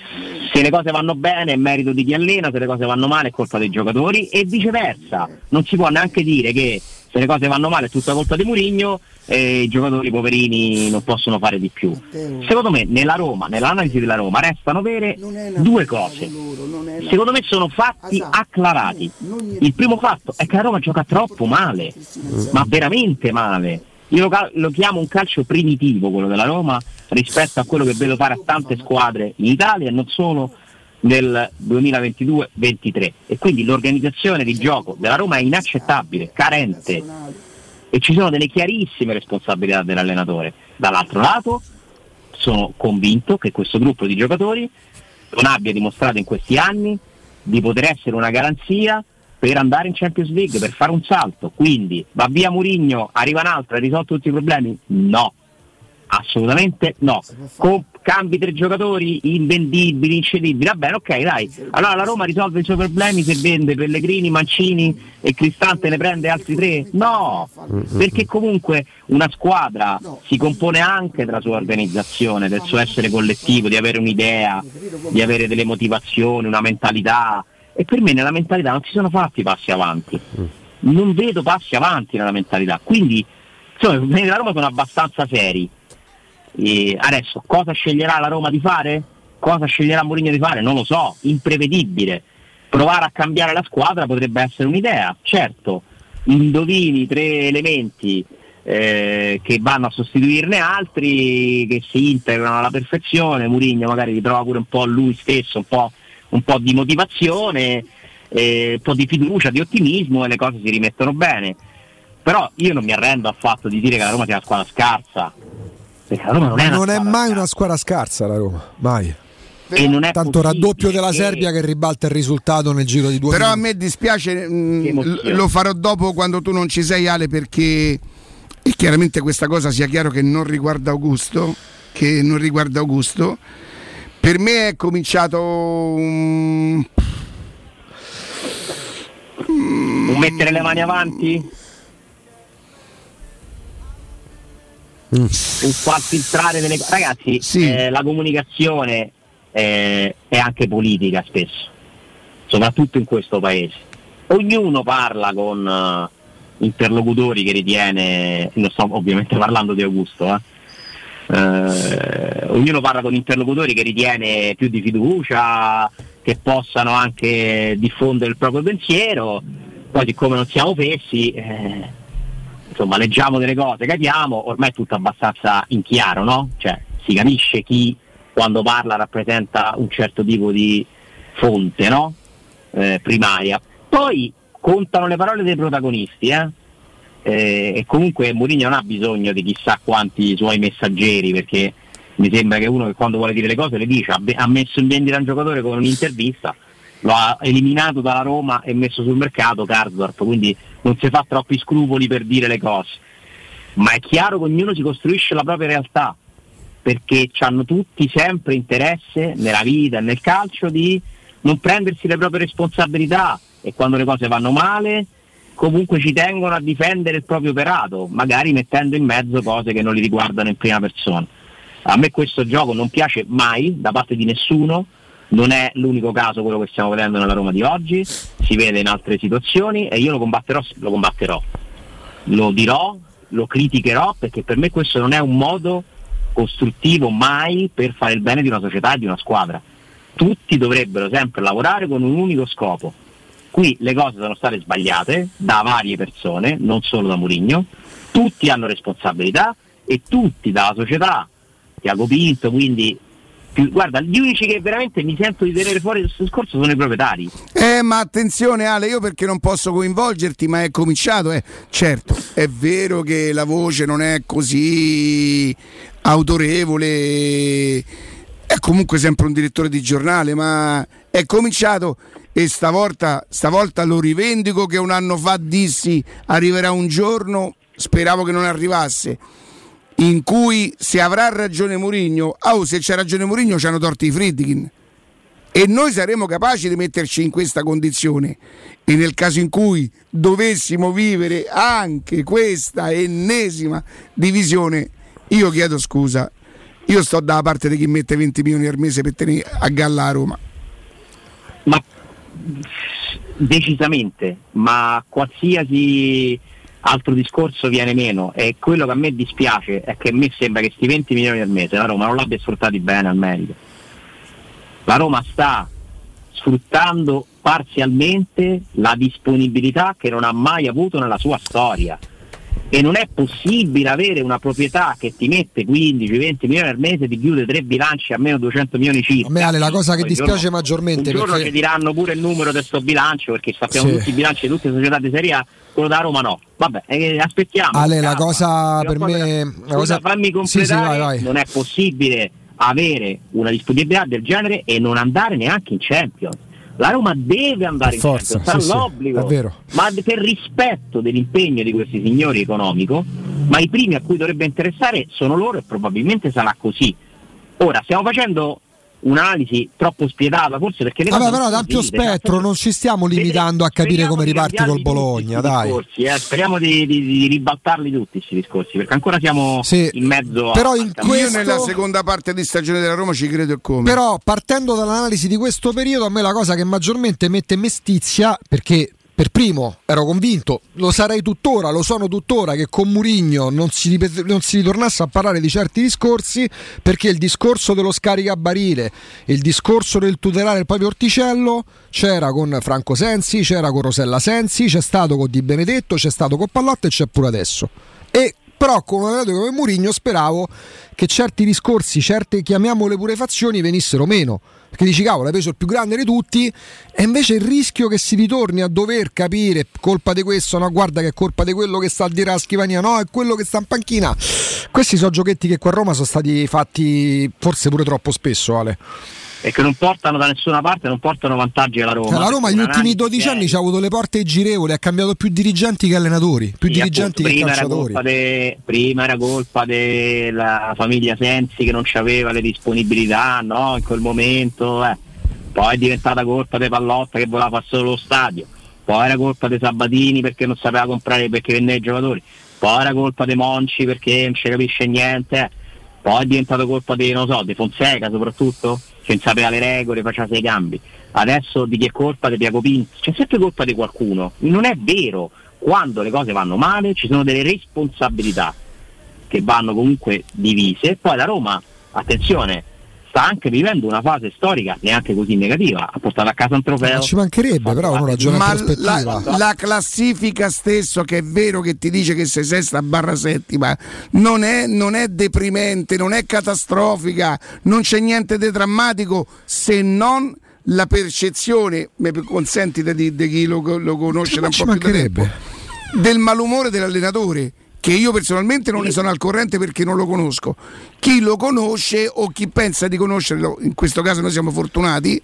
[SPEAKER 2] se le cose vanno bene è merito di chi allena, se le cose vanno male è colpa dei giocatori e viceversa. Non si può neanche dire che se le cose vanno male è tutta colpa di Murigno e i giocatori poverini non possono fare di più. Secondo me nella Roma, nell'analisi della Roma restano vere due cose. Secondo me sono fatti acclarati. Il primo fatto è che la Roma gioca troppo male, ma veramente male. Io lo, lo chiamo un calcio primitivo quello della Roma rispetto a quello che vedo fare a tante squadre in Italia e non solo nel 2022-23 e quindi l'organizzazione di gioco della Roma è inaccettabile, carente e ci sono delle chiarissime responsabilità dell'allenatore. Dall'altro lato sono convinto che questo gruppo di giocatori non abbia dimostrato in questi anni di poter essere una garanzia per andare in Champions League, per fare un salto. Quindi va via Murigno, arriva un altro, ha risolto tutti i problemi? No, assolutamente no. Con cambi tre giocatori invendibili, incedibili, va bene, ok, dai. Allora la Roma risolve i suoi problemi se vende Pellegrini, Mancini e Cristante ne prende altri tre? No, perché comunque una squadra si compone anche della sua organizzazione, del suo essere collettivo, di avere un'idea, di avere delle motivazioni, una mentalità. E per me nella mentalità non si sono fatti passi avanti. Non vedo passi avanti nella mentalità. Quindi insomma, della Roma sono abbastanza seri e adesso cosa sceglierà la Roma di fare? Cosa sceglierà Mourinho di fare? Non lo so, imprevedibile. Provare a cambiare la squadra potrebbe essere un'idea, certo. Indovini tre elementi eh, che vanno a sostituirne altri che si integrano alla perfezione. Mourinho magari ritrova pure un po' lui stesso, un po', un po di motivazione, eh, un po' di fiducia, di ottimismo e le cose si rimettono bene. Però io non mi arrendo al fatto di dire che la Roma sia una squadra scarsa,
[SPEAKER 4] la Roma non è, non è mai scarsa. una squadra scarsa la Roma, mai. E non è Tanto raddoppio della Serbia che ribalta il risultato nel giro di due
[SPEAKER 1] Però
[SPEAKER 4] minuti.
[SPEAKER 1] a me dispiace, mh, mm, lo farò dopo quando tu non ci sei Ale perché e chiaramente questa cosa sia chiaro che non riguarda Augusto, che non riguarda Augusto. Per me è cominciato un...
[SPEAKER 2] un mettere le mani avanti? Mm. un far filtrare delle cose. Ragazzi, sì. eh, la comunicazione eh, è anche politica spesso, soprattutto in questo paese. Ognuno parla con uh, interlocutori che ritiene, non sto ovviamente parlando di Augusto, eh, eh, ognuno parla con interlocutori che ritiene più di fiducia, che possano anche diffondere il proprio pensiero, poi siccome non siamo fessi, eh, insomma leggiamo delle cose, capiamo, ormai è tutto abbastanza in chiaro, no? Cioè si capisce chi quando parla rappresenta un certo tipo di fonte, no? Eh, primaria. Poi contano le parole dei protagonisti, eh? Eh, e comunque Mourinho non ha bisogno di chissà quanti suoi messaggeri perché mi sembra che uno che quando vuole dire le cose le dice, ha messo in vendita un giocatore con un'intervista lo ha eliminato dalla Roma e messo sul mercato Karsdorp, quindi non si fa troppi scrupoli per dire le cose. Ma è chiaro che ognuno si costruisce la propria realtà, perché hanno tutti sempre interesse nella vita e nel calcio di non prendersi le proprie responsabilità e quando le cose vanno male comunque ci tengono a difendere il proprio operato, magari mettendo in mezzo cose che non li riguardano in prima persona. A me questo gioco non piace mai da parte di nessuno, non è l'unico caso quello che stiamo vedendo nella Roma di oggi, si vede in altre situazioni e io lo combatterò, lo combatterò, lo dirò, lo criticherò perché per me questo non è un modo costruttivo mai per fare il bene di una società e di una squadra. Tutti dovrebbero sempre lavorare con un unico scopo. Qui le cose sono state sbagliate da varie persone, non solo da Murigno, tutti hanno responsabilità e tutti dalla società, Tiago Pinto, quindi guarda, gli unici che veramente mi sento di tenere fuori questo discorso sono i proprietari.
[SPEAKER 1] Eh, ma attenzione Ale, io perché non posso coinvolgerti, ma è cominciato, eh. Certo, è vero che la voce non è così autorevole, è comunque sempre un direttore di giornale, ma è cominciato e stavolta, stavolta lo rivendico che un anno fa dissi arriverà un giorno, speravo che non arrivasse in cui se avrà ragione Mourinho, oh, se c'è ragione Mourinho ci hanno torti i Friedkin. E noi saremo capaci di metterci in questa condizione. E nel caso in cui dovessimo vivere anche questa ennesima divisione io chiedo scusa. Io sto dalla parte di chi mette 20 milioni al mese per tenere a galla a Roma.
[SPEAKER 2] Ma decisamente ma qualsiasi altro discorso viene meno. E quello che a me dispiace è che a me sembra che questi 20 milioni al mese la Roma non l'abbia sfruttati bene al meglio. La Roma sta sfruttando parzialmente la disponibilità che non ha mai avuto nella sua storia e non è possibile avere una proprietà che ti mette 15-20 milioni al mese ti chiude tre bilanci a meno 200 milioni circa.
[SPEAKER 4] A me Ale, la cosa che dispiace
[SPEAKER 2] giorno,
[SPEAKER 4] maggiormente
[SPEAKER 2] un giorno
[SPEAKER 4] perché...
[SPEAKER 2] ci diranno pure il numero del suo bilancio perché sappiamo
[SPEAKER 4] Sì.
[SPEAKER 2] tutti i bilanci di tutte le società di Serie A quello da Roma no vabbè eh, aspettiamo
[SPEAKER 4] Ale, la cosa per
[SPEAKER 2] poi-
[SPEAKER 4] me- la
[SPEAKER 2] Scusa,
[SPEAKER 4] cosa-
[SPEAKER 2] fammi
[SPEAKER 4] Sì, sì,
[SPEAKER 2] completare
[SPEAKER 4] vai, vai.
[SPEAKER 2] non è possibile avere una disponibilità del genere e non andare neanche in Champions la Roma deve andare
[SPEAKER 4] Per
[SPEAKER 2] in
[SPEAKER 4] forza,
[SPEAKER 2] Champions,
[SPEAKER 4] sì, sì,
[SPEAKER 2] l'obbligo
[SPEAKER 4] vero.
[SPEAKER 2] ma per rispetto dell'impegno di questi signori economico, ma i primi a cui dovrebbe interessare sono loro e probabilmente sarà così. Ora, stiamo facendo un'analisi troppo spietata, forse perché le
[SPEAKER 4] Vabbè,
[SPEAKER 2] cose
[SPEAKER 4] però ad ampio spettro non ci stiamo limitando a capire come
[SPEAKER 2] di
[SPEAKER 4] riparte col Bologna, dai.
[SPEAKER 2] discorsi, eh. Speriamo di, di- di ribaltarli tutti questi discorsi, perché ancora siamo
[SPEAKER 4] Sì,
[SPEAKER 2] in mezzo
[SPEAKER 4] però
[SPEAKER 2] a...
[SPEAKER 4] in questo-
[SPEAKER 1] io nella seconda parte di stagione della Roma ci credo e come
[SPEAKER 4] Però partendo dall'analisi di questo periodo, a me la cosa che maggiormente mette mestizia, perché per primo ero convinto, lo sarei tuttora, lo sono tuttora, che con Murigno non si, non si ritornasse a parlare di certi discorsi, perché il discorso dello scaricabarile, il discorso del tutelare il proprio orticello, c'era con Franco Sensi, c'era con Rosella Sensi, c'è stato con Di Benedetto, c'è stato con Pallotta e c'è pure adesso. E però con un allenatore come Mourinho speravo che certi discorsi, certe chiamiamole pure fazioni venissero meno. Perché dici cavolo, hai preso il più grande di tutti e invece il rischio che si ritorni a dover capire colpa di questo, no guarda che è colpa di quello che sta a dire alla scrivania, no è quello che sta in panchina. Questi sono giochetti che qua a Roma sono stati fatti forse pure troppo spesso Ale.
[SPEAKER 2] E che non portano da nessuna parte, non portano vantaggi alla Roma.
[SPEAKER 4] Cioè, la Roma negli ultimi
[SPEAKER 2] un'analisi
[SPEAKER 4] 12 anni ci ha avuto le porte girevoli, ha cambiato più dirigenti che allenatori, più
[SPEAKER 2] Sì,
[SPEAKER 4] dirigenti
[SPEAKER 2] appunto,
[SPEAKER 4] che
[SPEAKER 2] prima era,
[SPEAKER 4] calciatori.
[SPEAKER 2] colpa de- prima era colpa della famiglia Sensi che non aveva le disponibilità no, in quel momento, eh. poi è diventata colpa di Pallotta che voleva fare solo lo stadio, poi era colpa dei Sabatini perché non sapeva comprare perché vendeva i giocatori, poi era colpa dei Monci perché non ci capisce niente, eh. Poi è diventato colpa di, non so, di Fonseca soprattutto, che non sapeva le regole, faceva sei cambi. Adesso di chi è colpa? Di Piago Pinto. C'è sempre colpa di qualcuno. Non è vero. Quando le cose vanno male ci sono delle responsabilità che vanno comunque divise. Poi la Roma, attenzione, sta anche vivendo una fase storica neanche così negativa. Ha portato a casa un trofeo.
[SPEAKER 4] Ma ci mancherebbe, però uno ragiona in
[SPEAKER 1] ma la, la classifica stesso che è vero che ti dice che sei sesta barra settima non è, non è deprimente non è catastrofica non c'è niente di drammatico se non la percezione mi consentite di, di chi lo, lo conosce da un po' più di tempo del malumore dell'allenatore che io personalmente non ne sono al corrente perché non lo conosco. Chi lo conosce o chi pensa di conoscerlo, in questo caso noi siamo fortunati,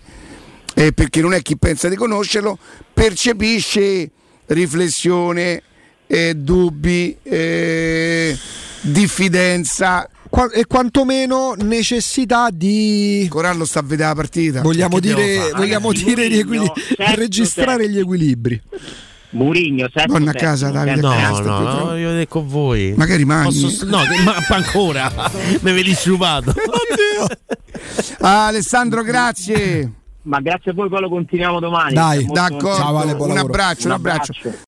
[SPEAKER 1] eh, perché non è chi pensa di conoscerlo, percepisce riflessione, eh, dubbi, eh, diffidenza.
[SPEAKER 4] Qua- e quantomeno necessità di
[SPEAKER 1] Corallo sta a vedere la partita.
[SPEAKER 4] vogliamo dire, vogliamo dire gli equilibri-
[SPEAKER 2] certo,
[SPEAKER 4] registrare
[SPEAKER 2] certo.
[SPEAKER 4] gli equilibri
[SPEAKER 2] Murigno,
[SPEAKER 1] Torna a casa, Davide.
[SPEAKER 2] sesto,
[SPEAKER 3] No, no, no, io vedete con voi.
[SPEAKER 1] Magari rimani.
[SPEAKER 3] Posso- no, che- ma ancora. Mi vedi sciupato.
[SPEAKER 1] Ah, Alessandro, grazie.
[SPEAKER 2] Ma grazie a voi, poi lo continuiamo domani.
[SPEAKER 4] Dai,
[SPEAKER 1] D'accordo.
[SPEAKER 4] Ciao, Ale, buon
[SPEAKER 1] un abbraccio, un
[SPEAKER 2] Un
[SPEAKER 1] abbraccio.
[SPEAKER 2] abbraccio.